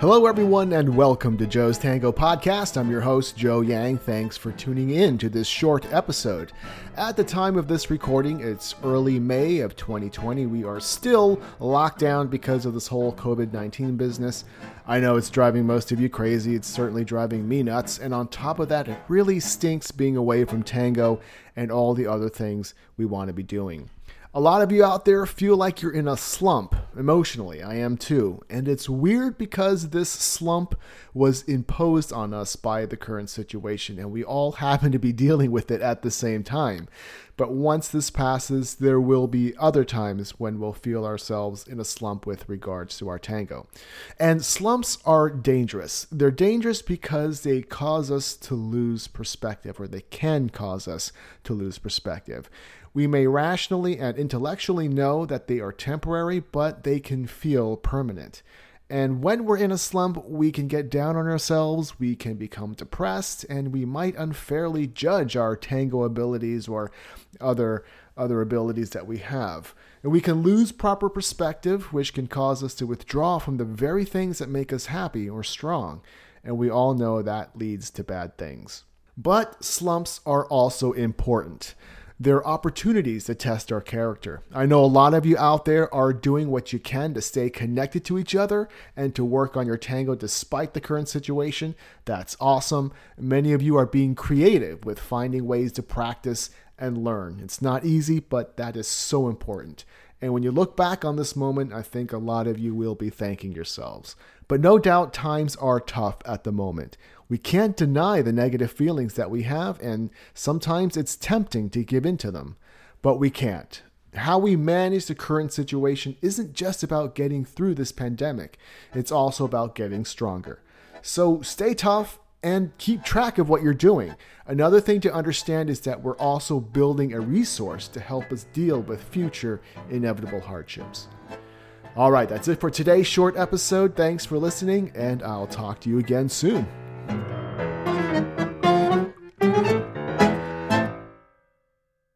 Hello, everyone, and welcome to Joe's Tango Podcast. I'm your host, Joe Yang. Thanks for tuning in to this short episode. At the time of this recording, it's early May of 2020. We are still locked down because of this whole COVID 19 business. I know it's driving most of you crazy. It's certainly driving me nuts. And on top of that, it really stinks being away from tango and all the other things we want to be doing. A lot of you out there feel like you're in a slump emotionally. I am too. And it's weird because this slump was imposed on us by the current situation, and we all happen to be dealing with it at the same time. But once this passes, there will be other times when we'll feel ourselves in a slump with regards to our tango. And slumps are dangerous. They're dangerous because they cause us to lose perspective, or they can cause us to lose perspective. We may rationally and intellectually know that they are temporary, but they can feel permanent. And when we're in a slump, we can get down on ourselves, we can become depressed, and we might unfairly judge our tango abilities or other other abilities that we have. And we can lose proper perspective, which can cause us to withdraw from the very things that make us happy or strong. And we all know that leads to bad things. But slumps are also important. They're opportunities to test our character. I know a lot of you out there are doing what you can to stay connected to each other and to work on your tango despite the current situation. That's awesome. Many of you are being creative with finding ways to practice and learn. It's not easy, but that is so important. And when you look back on this moment, I think a lot of you will be thanking yourselves. But no doubt times are tough at the moment. We can't deny the negative feelings that we have, and sometimes it's tempting to give in to them, but we can't. How we manage the current situation isn't just about getting through this pandemic, it's also about getting stronger. So stay tough and keep track of what you're doing. Another thing to understand is that we're also building a resource to help us deal with future inevitable hardships. All right, that's it for today's short episode. Thanks for listening, and I'll talk to you again soon.